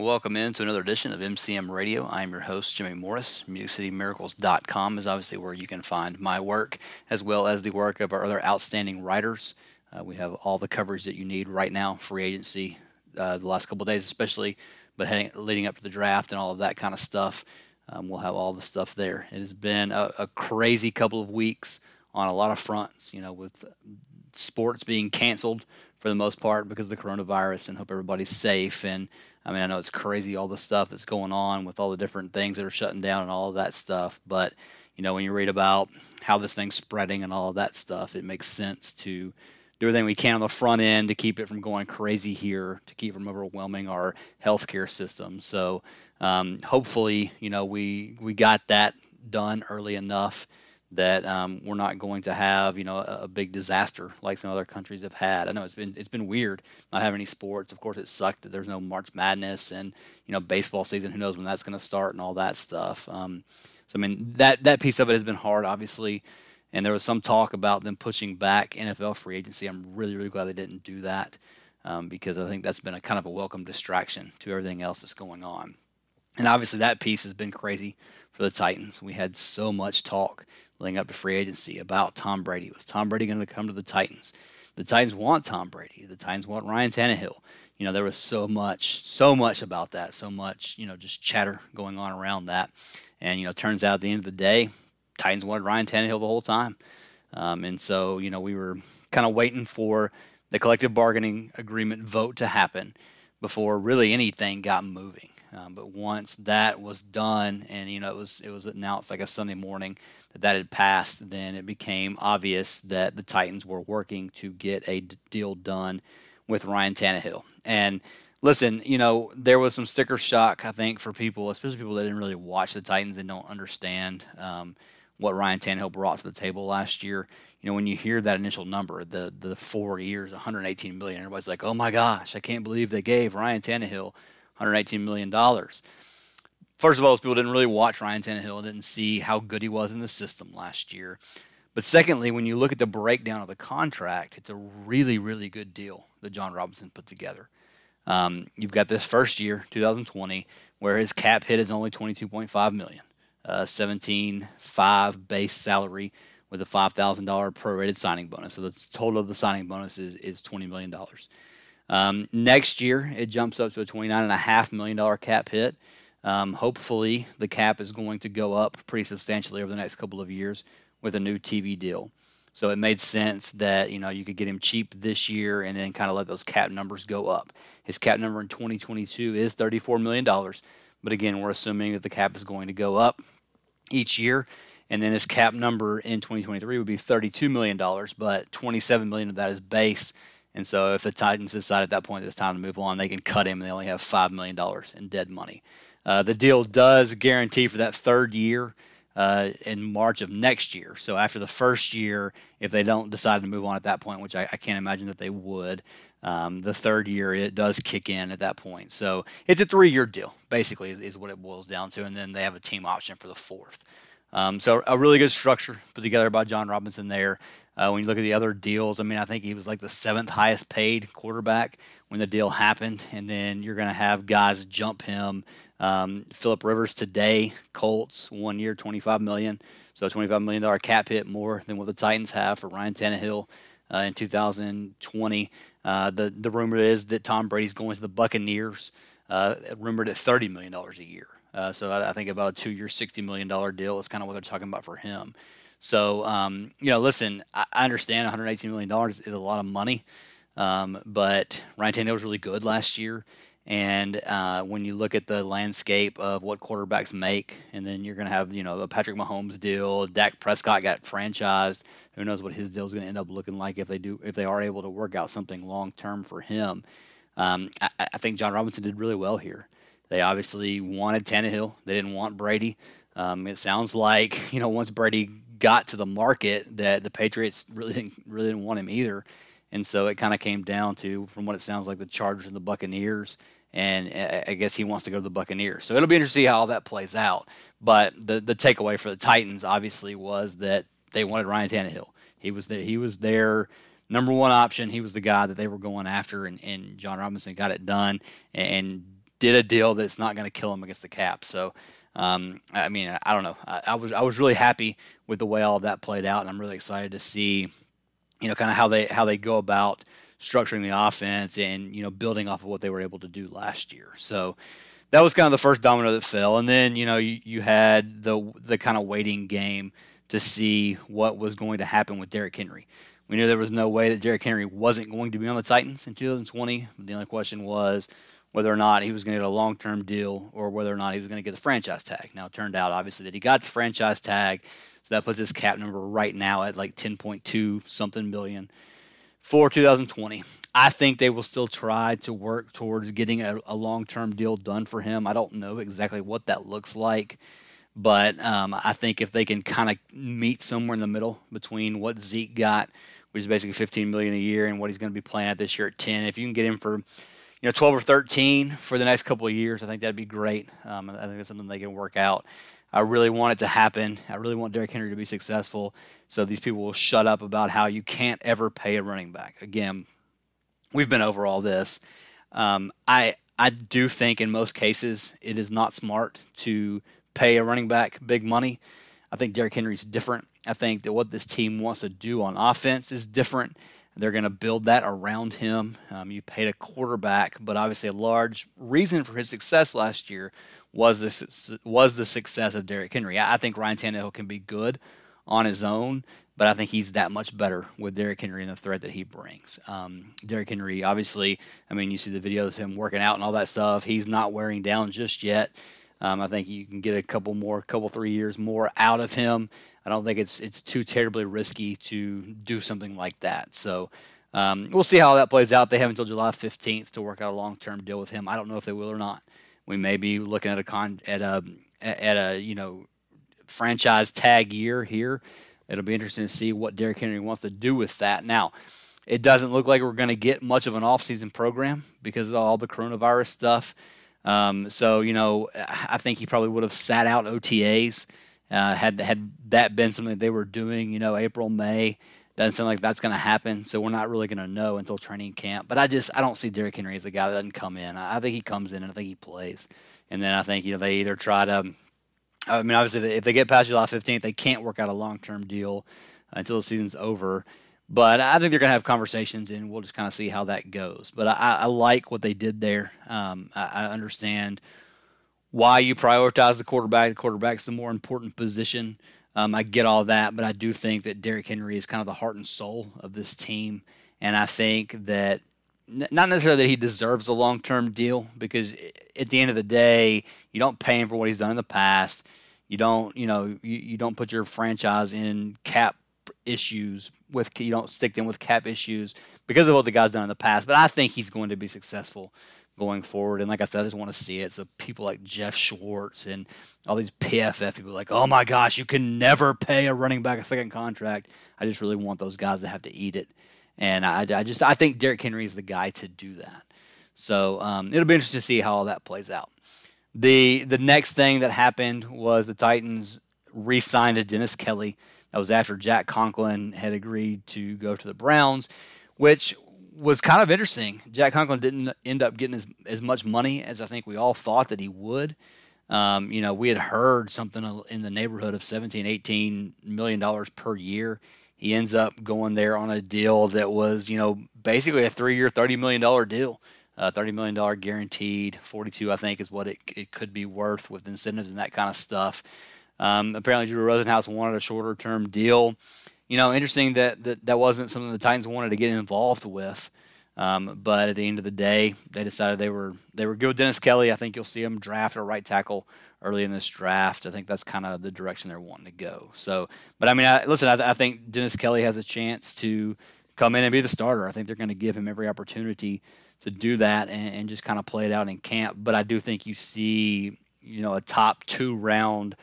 Welcome in to another edition of MCM Radio. I'm your host, Jimmy Morris. MusicCityMiracles.com is obviously where you can find my work as well as the work of our other outstanding writers. Uh, we have all the coverage that you need right now, free agency, uh, the last couple days especially, but heading, leading up to the draft and all of that kind of stuff. Um, we'll have all the stuff there. It has been a, a crazy couple of weeks on a lot of fronts, you know, with sports being canceled for the most part because of the coronavirus and hope everybody's safe. And I mean, I know it's crazy all the stuff that's going on with all the different things that are shutting down and all of that stuff. But, you know, when you read about how this thing's spreading and all of that stuff, it makes sense to do everything we can on the front end to keep it from going crazy here, to keep from overwhelming our healthcare system. So um, hopefully, you know, we we got that done early enough that um, we're not going to have you know a, a big disaster like some other countries have had. I know it's been it's been weird not having any sports. Of course, it sucked that there's no March Madness and you know baseball season. Who knows when that's going to start and all that stuff. Um, so I mean that that piece of it has been hard, obviously. And there was some talk about them pushing back NFL free agency. I'm really really glad they didn't do that um, because I think that's been a kind of a welcome distraction to everything else that's going on. And obviously, that piece has been crazy for the Titans. We had so much talk leading up to free agency about Tom Brady. Was Tom Brady going to come to the Titans? The Titans want Tom Brady. The Titans want Ryan Tannehill. You know, there was so much, so much about that, so much, you know, just chatter going on around that. And, you know, turns out at the end of the day, Titans wanted Ryan Tannehill the whole time. Um, and so, you know, we were kind of waiting for the collective bargaining agreement vote to happen before really anything got moving. Um, but once that was done, and you know it was it was announced like a Sunday morning that that had passed, then it became obvious that the Titans were working to get a deal done with Ryan Tannehill. And listen, you know there was some sticker shock I think for people, especially people that didn't really watch the Titans and don't understand um, what Ryan Tannehill brought to the table last year. You know when you hear that initial number, the the four years, 118 million, everybody's like, oh my gosh, I can't believe they gave Ryan Tannehill 118 million dollars. First of all, people didn't really watch Ryan Tannehill didn't see how good he was in the system last year. But secondly, when you look at the breakdown of the contract, it's a really, really good deal that Jon Robinson put together. Um, you've got this first year, 2020, where his cap hit is only 22.5 million, uh, 17.5 base salary with a $5,000 prorated signing bonus. So the total of the signing bonus is, is $20 million. Um, next year, it jumps up to a $29.5 million cap hit. Um, hopefully, the cap is going to go up pretty substantially over the next couple of years with a new TV deal. So it made sense that you know you could get him cheap this year and then kind of let those cap numbers go up. His cap number in 2022 is 34 million dollars, but again, we're assuming that the cap is going to go up each year, and then his cap number in 2023 would be 32 million dollars, but 27 million of that is base. And so if the Titans decide at that point it's time to move on, they can cut him and they only have $5 million in dead money. Uh, the deal does guarantee for that third year uh, in March of next year. So after the first year, if they don't decide to move on at that point, which I, I can't imagine that they would, um, the third year it does kick in at that point. So it's a three-year deal, basically, is, is what it boils down to, and then they have a team option for the fourth. Um, so a really good structure put together by Jon Robinson there. Uh, when you look at the other deals, I mean, I think he was like the seventh highest paid quarterback when the deal happened, and then you're going to have guys jump him. Um, Philip Rivers today, Colts, one year, 25 million, so 25 million dollar cap hit more than what the Titans have for Ryan Tannehill uh, in 2020. Uh, the the rumor is that Tom Brady's going to the Buccaneers, uh, rumored at thirty million dollars a year. Uh, so I, I, think about a two-year, sixty million dollar deal is kind of what they're talking about for him. So um, you know, listen, I, I understand one hundred eighteen million dollars is a lot of money, um, but Ryan Tannehill was really good last year. And uh, when you look at the landscape of what quarterbacks make, and then you're going to have, you know, the Patrick Mahomes deal, Dak Prescott got franchised. Who knows what his deal is going to end up looking like if they do, if they are able to work out something long term for him. Um, I, I, think Jon Robinson did really well here. They obviously wanted Tannehill. They didn't want Brady. Um, it sounds like you know once Brady got to the market that the Patriots really didn't really didn't want him either, and so it kind of came down to, from what it sounds like, the Chargers and the Buccaneers and I guess he wants to go to the Buccaneers. So it'll be interesting to see how all that plays out. But the the takeaway for the Titans obviously was that they wanted Ryan Tannehill. He was the, he was their number one option. He was the guy that they were going after, and, and Jon Robinson got it done and did a deal that's not going to kill him against the cap. So. Um, I mean, I, don't know. I, I was I was really happy with the way all that played out, and I'm really excited to see, you know, kind of how they how they go about structuring the offense and you know building off of what they were able to do last year. So that was kind of the first domino that fell, and then you know you, you had the the kind of waiting game to see what was going to happen with Derrick Henry. We knew there was no way that Derrick Henry wasn't going to be on the Titans in 2020. The only question was whether or not he was going to get a long term deal or whether or not he was going to get the franchise tag. Now, it turned out, obviously, that he got the franchise tag. So that puts his cap number right now at like 10.2 something billion for 2020. I think they will still try to work towards getting a, a long term deal done for him. I don't know exactly what that looks like, but um, I think if they can kind of meet somewhere in the middle between what Zeke got, which is basically 15 million a year, and what he's going to be playing at this year at 10, if you can get him for you know 12 or 13 for the next couple of years, I think that'd be great. Um, I think that's something they can work out. I really want it to happen. I really want Derrick Henry to be successful. So these people will shut up about how you can't ever pay a running back. Again, we've been over all this. Um, I I do think in most cases it is not smart to pay a running back big money. I think Derrick Henry's different. I think that what this team wants to do on offense is different. They're going to build that around him. Um, you paid a quarterback, but obviously a large reason for his success last year was this was the success of Derrick Henry. I think Ryan Tannehill can be good on his own, but I think he's that much better with Derrick Henry and the threat that he brings. Um, Derrick Henry, obviously, I mean, you see the videos of him working out and all that stuff. He's not wearing down just yet. Um, I think you can get a couple more, couple three years more out of him. I don't think it's it's too terribly risky to do something like that. So um, we'll see how that plays out. They have until July 15th to work out a long term deal with him. I don't know if they will or not. We may be looking at a con at a at a you know franchise tag year here. It'll be interesting to see what Derrick Henry wants to do with that. Now, it doesn't look like we're going to get much of an offseason program because of all the coronavirus stuff. Um, so you know, I think he probably would have sat out OTAs uh, had had that been something that they were doing. You know, April, May. Doesn't sound like that's going to happen, so we're not really going to know until training camp. But I just I don't see Derrick Henry as a guy that doesn't come in. I, I think he comes in and I think he plays, and then I think you know they either try to. I mean, obviously, if they get past July 15th, they can't work out a long-term deal until the season's over. But I think they're going to have conversations, and we'll just kind of see how that goes. But I, I like what they did there. Um, I, I, understand why you prioritize the quarterback. The quarterback's the more important position. Um, I get all that, but I do think that Derrick Henry is kind of the heart and soul of this team, and I think that not necessarily that he deserves a long term deal because at the end of the day, you don't pay him for what he's done in the past. You don't, you know, you, you don't put your franchise in cap issues with you don't stick them with cap issues because of what the guy's done in the past. But I think he's going to be successful going forward. And like I said, I just want to see it. So people like Jeff Schwartz and all these PFF people like, oh my gosh, you can never pay a running back a second contract. I just really want those guys to have to eat it. And I, I just I think Derrick Henry is the guy to do that. So um, it'll be interesting to see how all that plays out. The the next thing that happened was the Titans re-signed a Dennis Kelly. That was after Jack Conklin had agreed to go to the Browns, which was kind of interesting. Jack Conklin didn't end up getting as, as much money as I think we all thought that he would. Um, you know, we had heard something in the neighborhood of 17, 18 million dollars per year. He ends up going there on a deal that was, you know, basically a three-year, $30 million deal. Uh, $30 million guaranteed, 42 I think is what it, it could be worth with incentives and that kind of stuff. Um, apparently, Drew Rosenhaus wanted a shorter-term deal. You know, interesting that, that that wasn't something the Titans wanted to get involved with. Um, but at the end of the day, they decided they were they were good with Dennis Kelly. I think you'll see him draft a right tackle early in this draft. I think that's kind of the direction they're wanting to go. So, but I mean, I, listen, I, I think Dennis Kelly has a chance to come in and be the starter. I think they're going to give him every opportunity to do that and, and just kind of play it out in camp. But I do think you see, you know, a top two round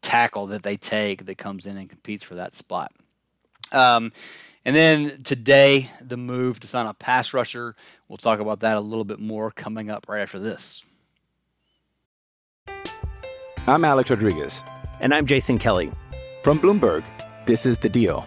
tackle that they take that comes in and competes for that spot. Um, and then today, the move to sign a pass rusher. We'll talk about that a little bit more coming up right after this. I'm Alex Rodriguez. And I'm Jason Kelly. From Bloomberg, this is The Deal.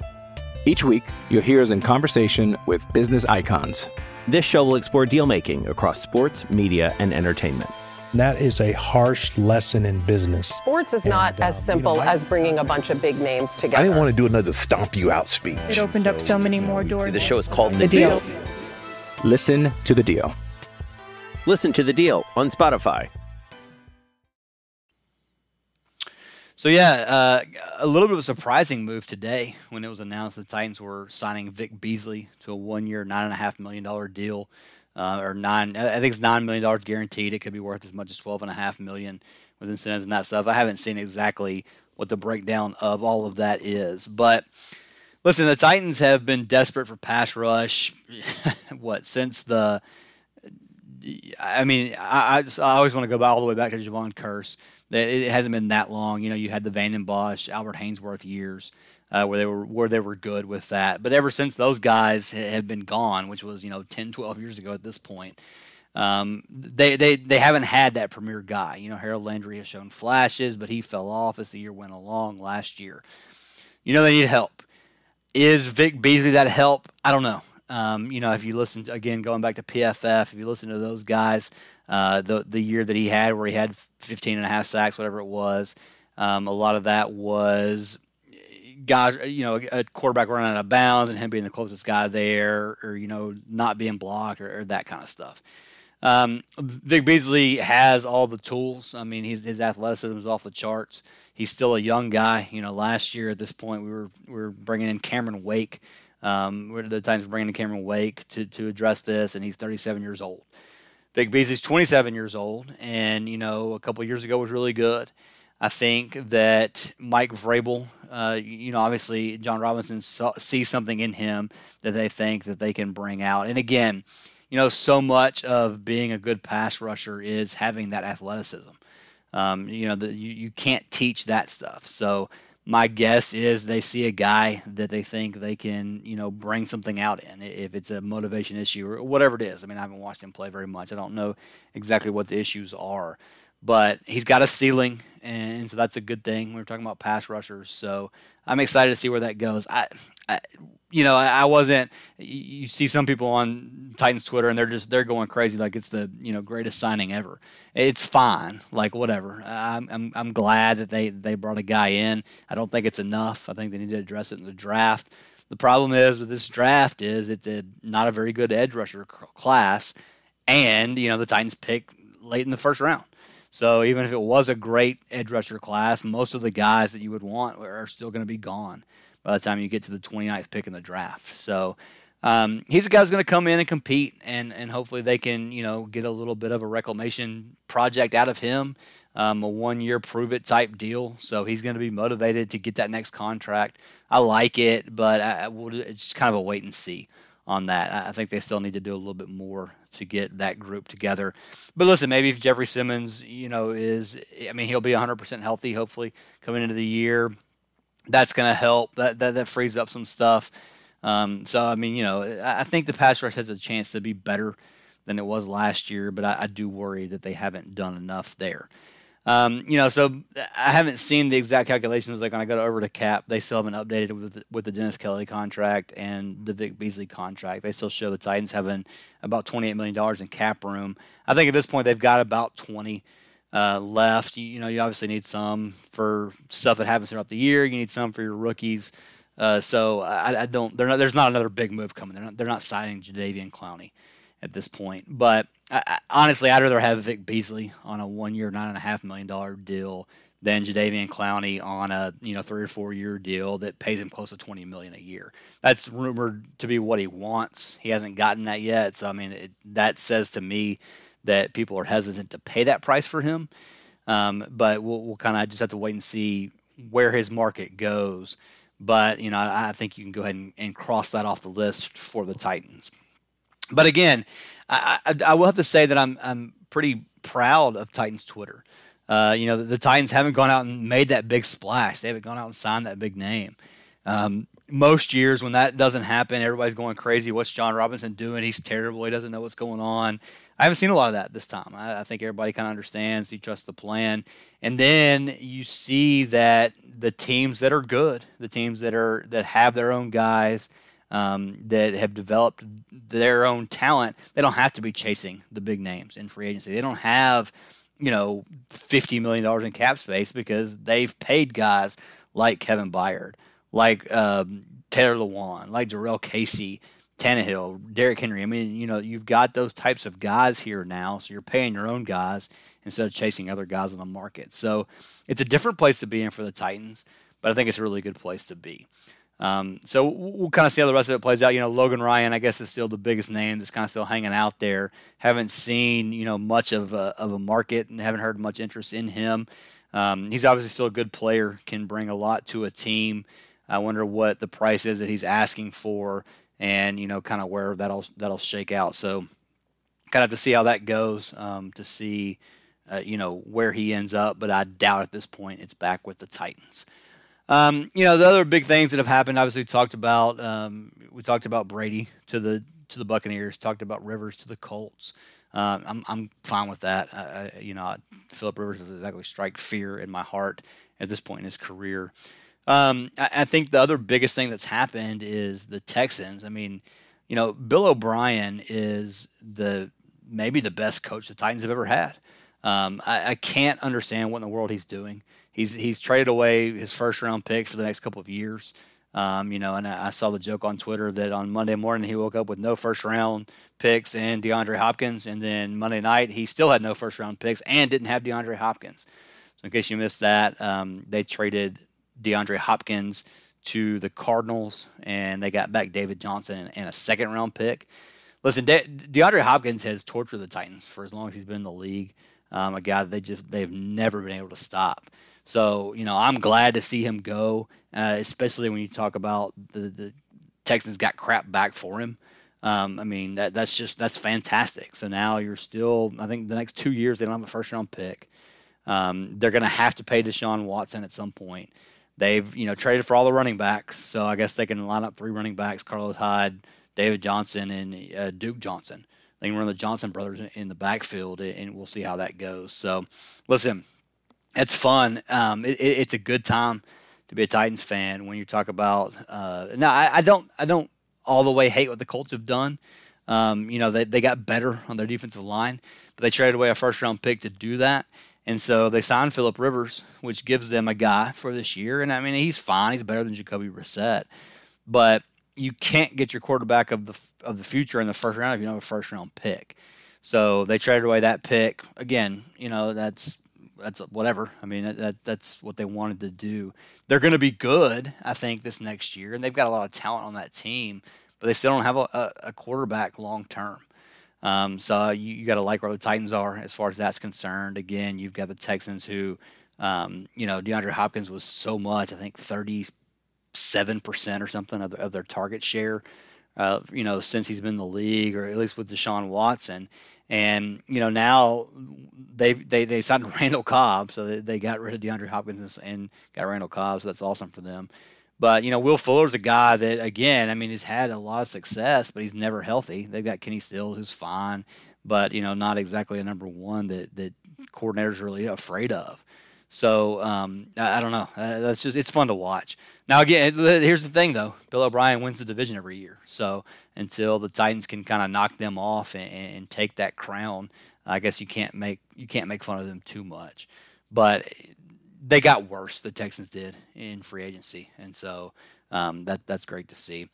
Each week, you'll hear us in conversation with business icons. This show will explore deal making across sports, media, and entertainment. That is a harsh lesson in business. Sports is not And, as simple you know, I- as bringing a bunch of big names together. I didn't want to do another stomp you out speech. It opened up so many more doors. The show is called The Deal. Listen to The Deal. Listen to the deal on Spotify. So yeah, uh, a little bit of a surprising move today when it was announced the Titans were signing Vic Beasley to a one-year, nine and a half million dollar deal, uh, or nine. I think it's nine million dollars guaranteed. It could be worth as much as twelve and a half million with incentives and that stuff. I haven't seen exactly what the breakdown of all of that is, but listen, the Titans have been desperate for pass rush. what since the I mean, I, I, just- I always want to go all the way back to Jevon Kearse. It hasn't been that long. You know, you had the Vanden Bosch, Albert Haynesworth years uh, where they were where they were good with that. But ever since those guys ha- have been gone, which was you know 10, 12 years ago at this point, um, they, they they haven't had that premier guy. You know, Harold Landry has shown flashes, but he fell off as the year went along last year. You know, they need help. Is Vic Beasley that help? I don't know. Um, you know, if you listen to, again, going back to PFF, if you listen to those guys, uh, the the year that he had where he had 15 and a half sacks, whatever it was, um, a lot of that was guys, you know, a quarterback running out of bounds and him being the closest guy there, or you know, not being blocked or, or that kind of stuff. Um, Vic Beasley has all the tools. I mean, he's, his athleticism is off the charts. He's still a young guy. You know, last year at this point, we were we were bringing in Cameron Wake. Um, we're the times bringing in Cameron Wake to to address this, and he's 37 years old. Vic Beasley's 27 years old, and you know, a couple years ago was really good. I think that Mike Vrabel, uh, you know, obviously Jon Robinson saw, sees something in him that they think that they can bring out. And again, you know, so much of being a good pass rusher is having that athleticism. Um, you know, the, you, you can't teach that stuff. So my guess is they see a guy that they think they can, you know, bring something out in. If it's a motivation issue or whatever it is. I mean, I haven't watched him play very much. I don't know exactly what the issues are, but he's got a ceiling, and so that's a good thing. We are talking about pass rushers, so I'm excited to see where that goes. I, I you know, I, I wasn't. You see some people on Titans Twitter, and they're just they're going crazy like it's the you know greatest signing ever. It's fine, like whatever. I'm I'm, I'm glad that they they brought a guy in. I don't think it's enough. I think they need to address it in the draft. The problem is with this draft is it's a, not a very good edge rusher class, and you know the Titans pick late in the first round. So even if it was a great edge rusher class, most of the guys that you would want are still going to be gone by the time you get to the 29th pick in the draft. So um, he's a guy who's going to come in and compete, and, and hopefully they can you know get a little bit of a reclamation project out of him, um, a one year prove it type deal. So he's going to be motivated to get that next contract. I like it, but I, I would, it's kind of a wait and see on that. I think they still need to do a little bit more to get that group together. But listen, maybe if Jeffrey Simmons, you know, is I mean he'll be 100% healthy hopefully coming into the year. That's going to help. That, that that frees up some stuff. Um, so I mean, you know, I I think the pass rush has a chance to be better than it was last year, but I, I do worry that they haven't done enough there. Um, you know, so I haven't seen the exact calculations. Like when I go over to Cap, they still haven't updated with the, with the Dennis Kelly contract and the Vic Beasley contract. They still show the Titans having about twenty eight million dollars in cap room. I think at this point they've got about twenty uh, left. You, you know, you obviously need some for stuff that happens throughout the year. You need some for your rookies. Uh, so I, I, don't. Not, there's not another big move coming. They're not. They're not signing Jadeveon Clowney at this point. But I, I, honestly, I'd rather have Vic Beasley on a one-year, nine and a half million dollar deal than Jadeveon Clowney on a you know three or four year deal that pays him close to 20 million a year. That's rumored to be what he wants. He hasn't gotten that yet, so I mean it, that says to me that people are hesitant to pay that price for him. Um, but we'll, we'll kind of just have to wait and see where his market goes. But you know I, I think you can go ahead and, and, cross that off the list for the Titans. But again, I, I, I will have to say that I'm I'm pretty proud of Titans Twitter. Uh, you know, the, the, Titans haven't gone out and made that big splash. They haven't gone out and signed that big name. Um, most years when that doesn't happen, everybody's going crazy. What's Jon Robinson doing? He's terrible. He doesn't know what's going on. I haven't seen a lot of that this time. I, I think everybody kind of understands. You trust the plan, and then you see that the teams that are good, the teams that are that have their own guys, um, that have developed their own talent, they don't have to be chasing the big names in free agency. They don't have you know, $50 million in cap space because they've paid guys like Kevin Byard, like um, Taylor Lewan, like Jurrell Casey, Tannehill, Derrick Henry. I mean, you know, you've got those types of guys here now, so you're paying your own guys instead of chasing other guys on the market. So it's a different place to be in for the Titans, but I think it's a really good place to be. Um, so we'll kind of see how the rest of it plays out. You know, Logan Ryan, I guess, is still the biggest name that's kind of still hanging out there. Haven't seen you know much of a, of a market and haven't heard much interest in him. Um, he's obviously still a good player, can bring a lot to a team. I wonder what the price is that he's asking for, and you know, kind of where that'll that'll shake out. So, kind of to see how that goes um, to see, uh, you know, where he ends up. But I doubt at this point it's back with the Titans. Um, you know, the other big things that have happened, obviously, we talked about um, we talked about Brady to the to the Buccaneers, talked about Rivers to the Colts. Um, I'm I'm fine with that. I, you know, Philip Rivers doesn't exactly strike fear in my heart at this point in his career. Um, I, I, think the other biggest thing that's happened is the Texans. I mean, you know, Bill O'Brien is the maybe the best coach the Titans have ever had. Um, I, I, can't understand what in the world he's doing. He's he's traded away his first round pick for the next couple of years. Um, you know, and I, I, saw the joke on Twitter that on Monday morning he woke up with no first round picks and DeAndre Hopkins, and then Monday night he still had no first round picks and didn't have DeAndre Hopkins. So in case you missed that, um, they traded DeAndre Hopkins to the Cardinals, and they got back David Johnson and a second round pick. Listen, De- DeAndre Hopkins has tortured the Titans for as long as he's been in the league. Um, a guy they just they've never been able to stop. So you know, I'm glad to see him go, uh, especially when you talk about the the Texans got crap back for him. Um, I mean, that that's just that's fantastic. So now you're still, I think, the next two years they don't have a first round pick. Um, they're going to have to pay Deshaun Watson at some point. They've you know traded for all the running backs, so I guess they can line up three running backs: Carlos Hyde, David Johnson, and uh, Duke Johnson. They can run the Johnson brothers in the backfield, and we'll see how that goes. So, listen, it's fun. Um, it, it, it's a good time to be a Titans fan when you talk about. Uh, now, I, I, don't, I don't all the way hate what the Colts have done. Um, you know, they, they got better on their defensive line, but they traded away a first round pick to do that. And so they signed Philip Rivers, which gives them a guy for this year. And I mean, he's fine. He's better than Jacoby Brissett. But you can't get your quarterback of the of the future in the first round if you don't have a first round pick. So they traded away that pick. Again, you know, that's that's whatever. I mean, that, that's what they wanted to do. They're going to be good, I think, this next year, and they've got a lot of talent on that team, but they still don't have a, a quarterback long term. Um, so you, you got to like where the Titans are as far as that's concerned. Again, you've got the Texans who, um, you know, DeAndre Hopkins was so much, I think, thirty-seven percent or something of, of their target share. Uh, you know, since he's been in the league, or at least with Deshaun Watson. And you know now they they they signed Randall Cobb, so they, they got rid of DeAndre Hopkins and got Randall Cobb, so that's awesome for them. But you know, Will Fuller's a guy that again, I mean, he's had a lot of success, but he's never healthy. They've got Kenny Stills, who's fine, but you know, not exactly a number one that that coordinators really afraid of. So um, I, I, don't know. Uh, that's just it's fun to watch. Now again, here's the thing though: Bill O'Brien wins the division every year. So until the Titans can kind of knock them off and, and, take that crown, I guess you can't make you can't make fun of them too much. But they got worse. The Texans did in free agency, and so um, that that's great to see.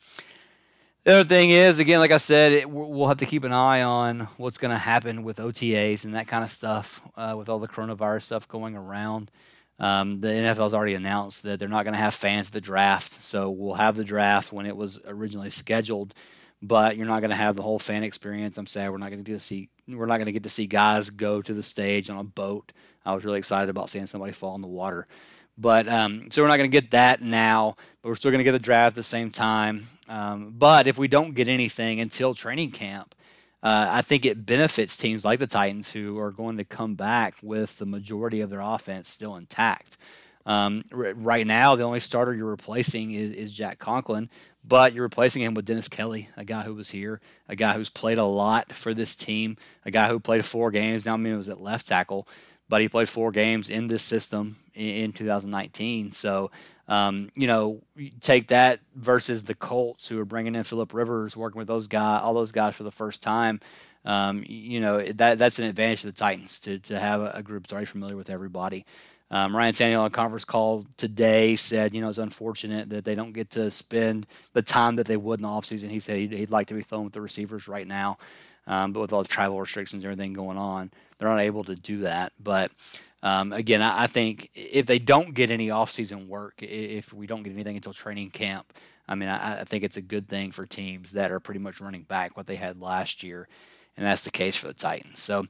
The other thing is, again, like I said, it, we'll have to keep an eye on what's going to happen with OTAs and that kind of stuff uh, with all the coronavirus stuff going around. Um, the NFL's already announced that they're not going to have fans at the draft, so we'll have the draft when it was originally scheduled, but you're not going to have the whole fan experience. I'm sad we're not going to see we're not going to get to see guys go to the stage on a boat. I was really excited about seeing somebody fall in the water. But um, so we're not going to get that now, but we're still going to get the draft at the same time. Um, but if we don't get anything until training camp, uh, I think it benefits teams like the Titans who are going to come back with the majority of their offense still intact. Um, r- right now, the only starter you're replacing is, is, Jack Conklin, but you're replacing him with Dennis Kelly, a guy who was here, a guy who's played a lot for this team, a guy who played four games. Now, I mean, it was at left tackle, but he played four games in this system in, in 2019. So, um, you know, take that versus the Colts who are bringing in Philip Rivers, working with those guys, all those guys for the first time. Um, you know, that that's an advantage to the Titans to, to have a, group that's already familiar with everybody. Um, Ryan Tannehill on a conference call today said, you know, it's unfortunate that they don't get to spend the time that they would in the offseason. He said he'd, he'd like to be throwing with the receivers right now. Um, but with all the travel restrictions and everything going on, they're not able to do that. But um, again, I, I, think if they don't get any offseason work, if we don't get anything until training camp, I mean, I, I, think it's a good thing for teams that are pretty much running back what they had last year, and that's the case for the Titans. So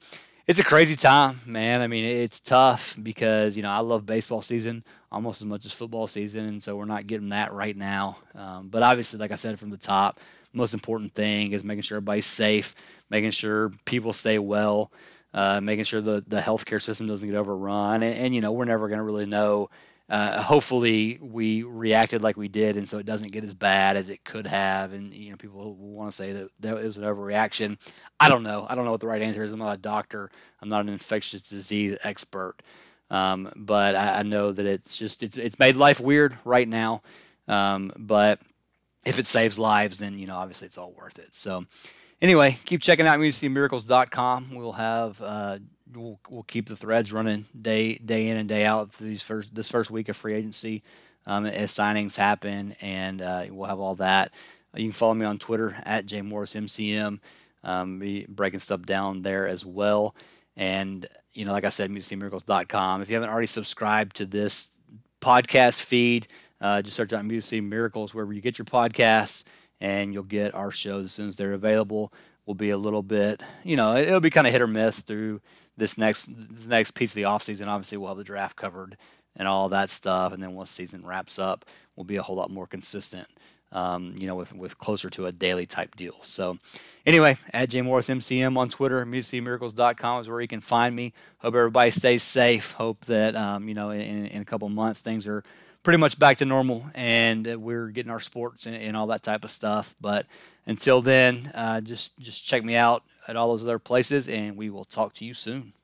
it's a crazy time, man. I mean, it's tough because you know I love baseball season almost as much as football season, and so we're not getting that right now. Um, but obviously, like I said from the top, most important thing is making sure everybody's safe, making sure people stay well, uh, making sure the the healthcare system doesn't get overrun, and, and you know we're never going to really know. Uh, hopefully, we reacted like we did, and so it doesn't get as bad as it could have. And you know, people want to say that, that it was an overreaction. I don't know. I don't know what the right answer is. I'm not a doctor. I'm not an infectious disease expert. Um, but I, I, know that it's just it's it's made life weird right now. Um, but if it saves lives, then you know obviously it's all worth it. So anyway, keep checking out MusicCityMiracles.com. We'll have uh, we'll, we'll keep the threads running day day in and day out these first this first week of free agency um, as signings happen, and uh, we'll have all that. You can follow me on Twitter at jmorrismcm. Um, be breaking stuff down there as well, and you know, like I said, MusicCityMiracles.com. If you haven't already subscribed to this podcast feed uh, just search out Music Miracles wherever you get your podcasts, and you'll get our shows as soon as they're available. Will be a little bit, you know, it'll be kind of hit or miss through this next this next piece of the off season. Obviously, we'll have the draft covered and all that stuff, and then once season wraps up, we'll be a whole lot more consistent. Um, you know, with, with closer to a daily type deal. So, anyway, at J Morris MCM on Twitter, MusicCityMiracles.com is where you can find me. Hope everybody stays safe. Hope that, um, you know, in, in a couple months things are pretty much back to normal and we're getting our sports and, and all that type of stuff. But until then, uh, just just check me out at all those other places, and we will talk to you soon.